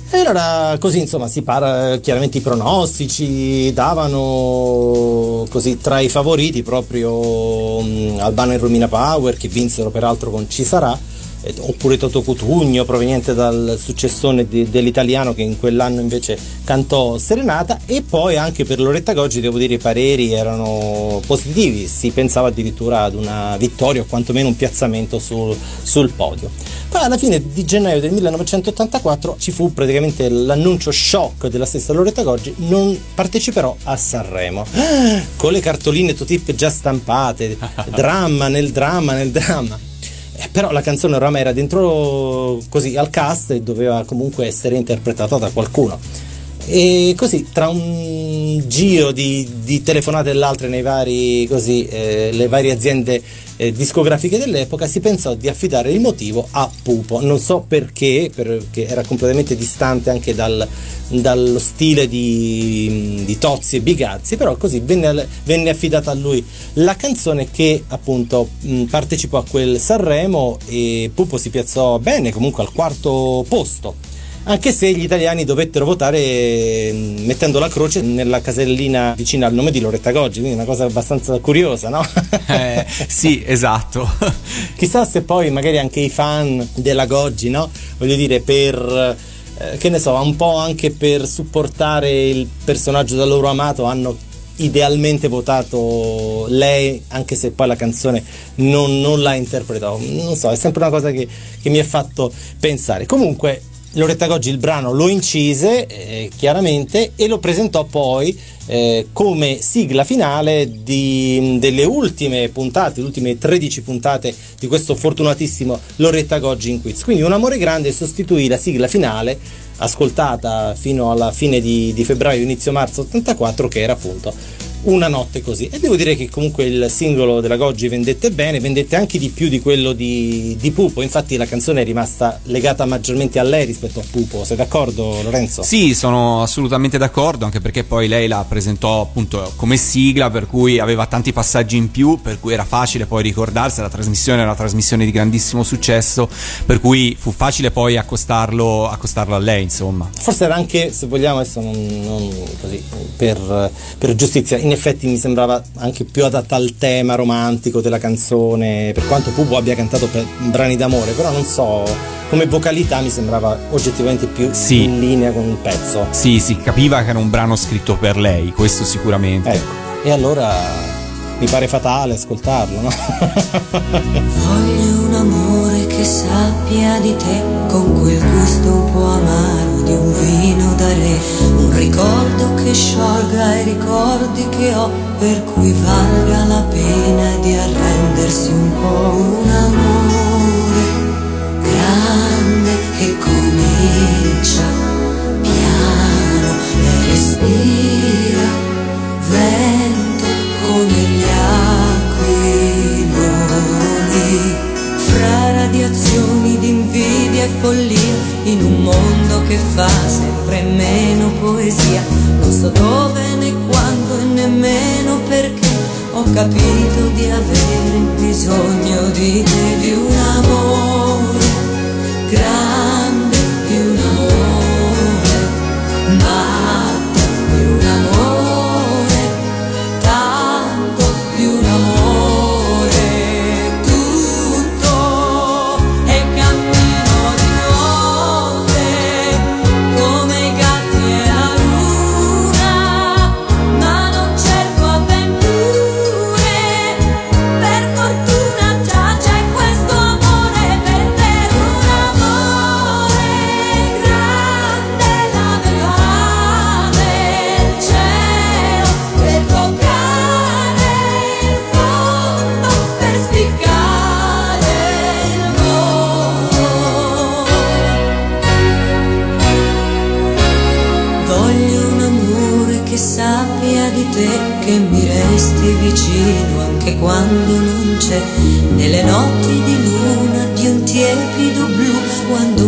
Speaker 2: E allora così insomma si parla chiaramente i pronostici davano così tra i favoriti proprio um, Albano e Romina Power che vinsero peraltro con Ci sarà eh, oppure Toto Cutugno proveniente dal successone di, dell'italiano che in quell'anno invece cantò Serenata e poi anche per Loretta Goggi devo dire i pareri erano positivi, si pensava addirittura ad una vittoria o quantomeno un piazzamento sul, sul podio. Poi alla fine di gennaio del 1984 ci fu praticamente l'annuncio shock della stessa Loretta Goggi, non parteciperò a Sanremo. (gasps) Con le cartoline Totip già stampate, (laughs) dramma nel dramma nel dramma. Eh, però la canzone oramai era dentro così al cast e doveva comunque essere interpretata da qualcuno. E così tra un giro di, di telefonate e l'altra nei vari, così, eh, le varie aziende eh, discografiche dell'epoca si pensò di affidare il motivo a Pupo. Non so perché, perché era completamente distante anche dal, dallo stile di, di, Tozzi e Bigazzi, però così venne, venne, affidata a lui la canzone che appunto mh, partecipò a quel Sanremo e Pupo si piazzò bene, comunque al quarto posto anche se gli italiani dovettero votare mm, mettendo la croce nella casellina vicina al nome di Loretta Goggi, quindi una cosa abbastanza curiosa, no? (laughs)
Speaker 1: eh, sì, esatto. (laughs)
Speaker 2: Chissà se poi magari anche i fan della Goggi, no? Voglio dire, per eh, che ne so, un po' anche per supportare il personaggio da loro amato hanno idealmente votato lei anche se poi la canzone non, non la interpretò non so è sempre una cosa che, che mi ha fatto pensare comunque Loretta Goggi il brano lo incise eh, chiaramente e lo presentò poi eh, come sigla finale di, delle ultime puntate, le ultime 13 puntate di questo fortunatissimo Loretta Goggi in quiz. Quindi un amore grande sostituì la sigla finale ascoltata fino alla fine di, di febbraio, inizio marzo 84 che era appunto una notte così. E devo dire che comunque il singolo della Goggi vendette bene, vendette anche di più di quello di, di, Pupo. Infatti la canzone è rimasta legata maggiormente a lei rispetto a Pupo. Sei d'accordo, Lorenzo?
Speaker 1: Sì, sono assolutamente d'accordo, anche perché poi lei la presentò appunto come sigla, per cui aveva tanti passaggi in più, per cui era facile poi ricordarsi. La trasmissione era una trasmissione di grandissimo successo, per cui fu facile poi accostarlo, accostarlo a lei, insomma.
Speaker 2: Forse era anche, se vogliamo, adesso non, non così, per, per giustizia, in effetti mi sembrava anche più adatta al tema romantico della canzone, per quanto Pupo abbia cantato per brani d'amore, però non so, come vocalità mi sembrava oggettivamente più
Speaker 1: Sì.
Speaker 2: in linea con il pezzo.
Speaker 1: Sì, si capiva che era un brano scritto per lei, questo sicuramente.
Speaker 2: Ecco, e allora mi pare fatale ascoltarlo, no?
Speaker 5: Voglio un amore che sappia di te con quel gusto un po' amaro di un vino da re, un ricordo che sciolga i ricordi che ho, per cui valga la pena di arrendersi un po' un amore grande che comincia piano e respira vento come gli aquiloni fra radiazioni di invidia e follia in un mondo che fa sempre meno poesia. Non so dove né quando e nemmeno perché ho capito di avere bisogno di te di un amore te, che mi resti vicino anche quando non c'è, nelle notti di luna di un tiepido blu, quando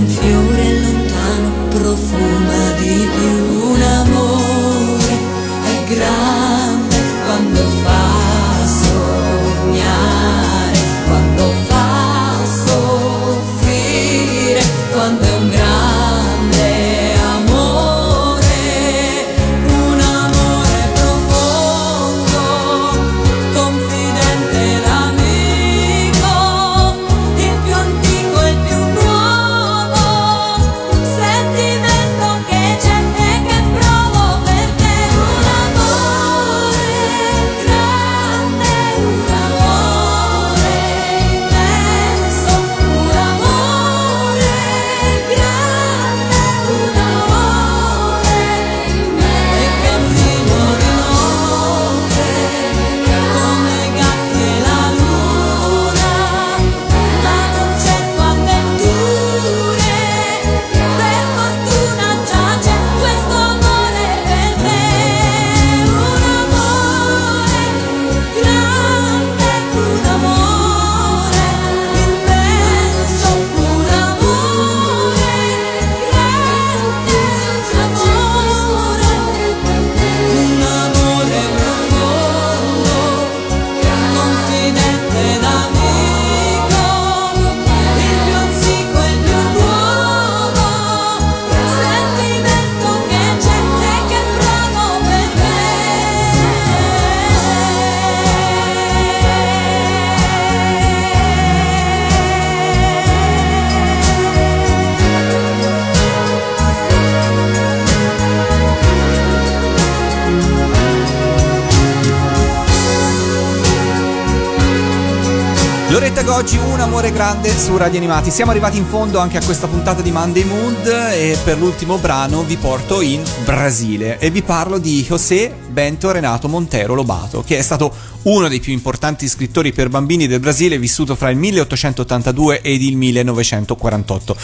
Speaker 1: Loretta Goggi, un amore grande su Radio Animati. Siamo arrivati in fondo anche a questa puntata di Monday Mood e per l'ultimo brano vi porto in Brasile e vi parlo di José Bento Renato Montero Lobato, che è stato uno dei più importanti scrittori per bambini del Brasile, vissuto fra il 1882 ed il 1948.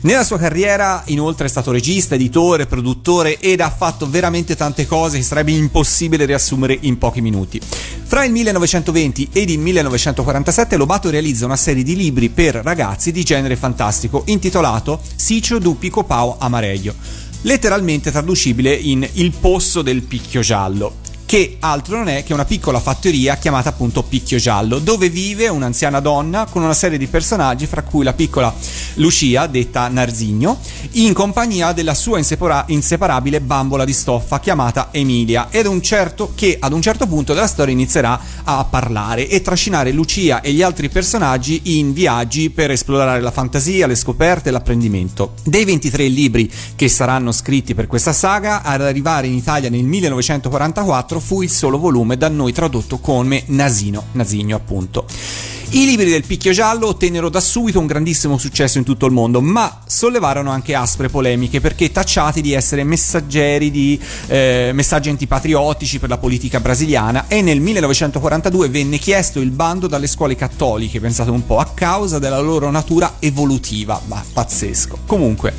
Speaker 1: Nella sua carriera, inoltre, è stato regista, editore, produttore ed ha fatto veramente tante cose che sarebbe impossibile riassumere in pochi minuti. Fra il 1920 ed il 1947 Lobato realizza una serie di libri per ragazzi di genere fantastico intitolato Sicio du Pico Pau Amareglio, letteralmente traducibile in Il posto del picchio giallo che altro non è che una piccola fattoria chiamata appunto Picchio Giallo, dove vive un'anziana donna con una serie di personaggi, fra cui la piccola Lucia, detta Narzigno, in compagnia della sua insepara- inseparabile bambola di stoffa chiamata Emilia ed un certo, che ad un certo punto della storia inizierà a parlare e trascinare Lucia e gli altri personaggi in viaggi per esplorare la fantasia, le scoperte e l'apprendimento. Dei 23 libri che saranno scritti per questa saga, ad arrivare in Italia nel 1944 fu il solo volume da noi tradotto come Nasino, Nasigno appunto. I libri del Picchio Giallo ottennero da subito un grandissimo successo in tutto il mondo, ma sollevarono anche aspre polemiche perché tacciati di essere messaggeri di eh, messaggi antipatriottici per la politica brasiliana e nel 1942 venne chiesto il bando dalle scuole cattoliche, pensate un po', a causa della loro natura evolutiva, ma pazzesco. Comunque,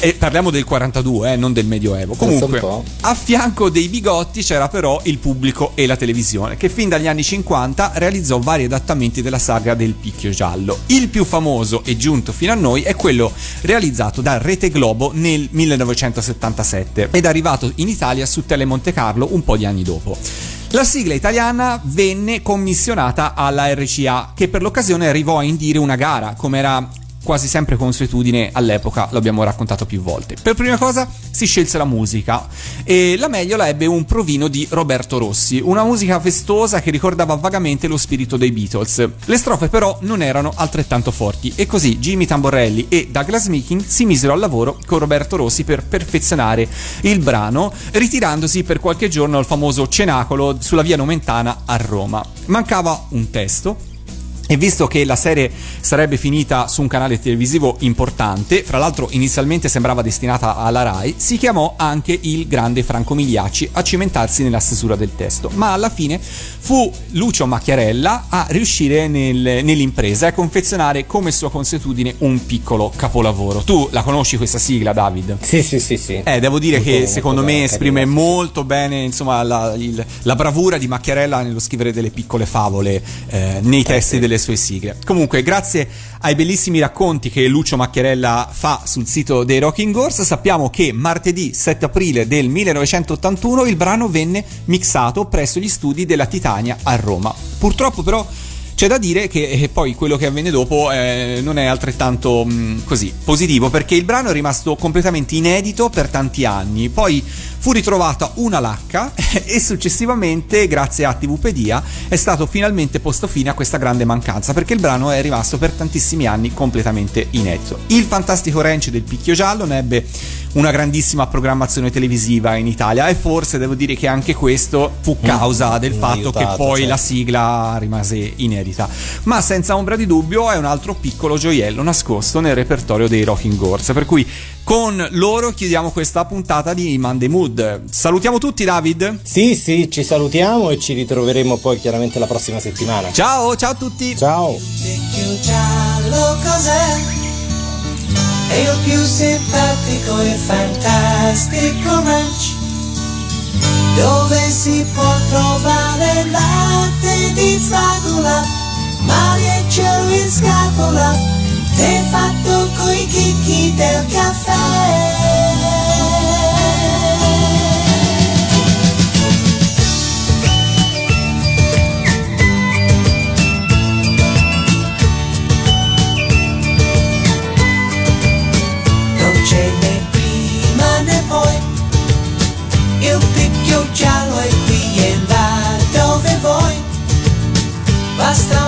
Speaker 1: e parliamo del 42, eh, non del Medioevo. Comunque, a fianco dei bigotti c'era però il pubblico e la televisione, che fin dagli anni 50 realizzò vari adattamenti della saga del Picchio Giallo. Il più famoso e giunto fino a noi è quello realizzato da Rete Globo nel 1977 ed arrivato in Italia su Tele Carlo un po' di anni dopo. La sigla italiana venne commissionata alla RCA, che per l'occasione arrivò a indire una gara, come era quasi sempre consuetudine all'epoca, l'abbiamo raccontato più volte. Per prima cosa si scelse la musica e la meglio la ebbe un provino di Roberto Rossi, una musica festosa che ricordava vagamente lo spirito dei Beatles. Le strofe però non erano altrettanto forti e così Jimmy Tamborelli e Douglas Meeking si misero al lavoro con Roberto Rossi per perfezionare il brano, ritirandosi per qualche giorno al famoso cenacolo sulla via Nomentana a Roma. Mancava un testo e visto che la serie sarebbe finita su un canale televisivo importante, fra l'altro inizialmente sembrava destinata alla Rai, si chiamò anche il grande Franco Migliacci a cimentarsi nella stesura del testo, ma alla fine fu Lucio Macchiarella a riuscire nel, nell'impresa e a confezionare come sua consuetudine un piccolo capolavoro. Tu la conosci questa sigla, David?
Speaker 2: Sì, sì, sì, sì.
Speaker 1: Eh, devo dire
Speaker 2: Molto-
Speaker 1: che
Speaker 2: molto
Speaker 1: secondo me esprime
Speaker 2: carina, sì, sì.
Speaker 1: molto bene insomma, la, il- la bravura di Macchiarella nello scrivere delle piccole favole eh, nei testi delle sue sigle. Comunque, grazie ai bellissimi racconti che Lucio Macchiarella fa sul sito dei Rocking Horse, sappiamo che martedì 7 aprile del 1981 il brano venne mixato presso gli studi della Titania a Roma. Purtroppo però c'è da dire che eh, poi quello che avvenne dopo eh, non è altrettanto mh, così positivo perché il brano è rimasto completamente inedito per tanti anni. Poi fu ritrovata una lacca (laughs) e successivamente, grazie a TVpedia, è stato finalmente posto fine a questa grande mancanza perché il brano è rimasto per tantissimi anni completamente inedito. Il fantastico ranch del Picchio Giallo ne ebbe una grandissima programmazione televisiva in Italia e forse devo dire che anche questo fu causa del
Speaker 2: Mm,
Speaker 1: fatto che
Speaker 2: aiutato,
Speaker 1: poi
Speaker 2: certo.
Speaker 1: la sigla rimase inedita. Ma senza ombra di dubbio è un altro piccolo gioiello nascosto nel repertorio dei Rocking Horse. Per cui con loro chiudiamo questa puntata di Monday Mood. Salutiamo tutti, David.
Speaker 2: Sì, sì, ci salutiamo e ci ritroveremo poi chiaramente la prossima settimana.
Speaker 1: Ciao, ciao a tutti.
Speaker 2: Ciao.
Speaker 6: vecchio giallo cos'è? È il più simpatico e fantastico ranch dove si può trovare latte di fragola, magliaccio in scatola, tè fatto coi chicchi del caffè. Non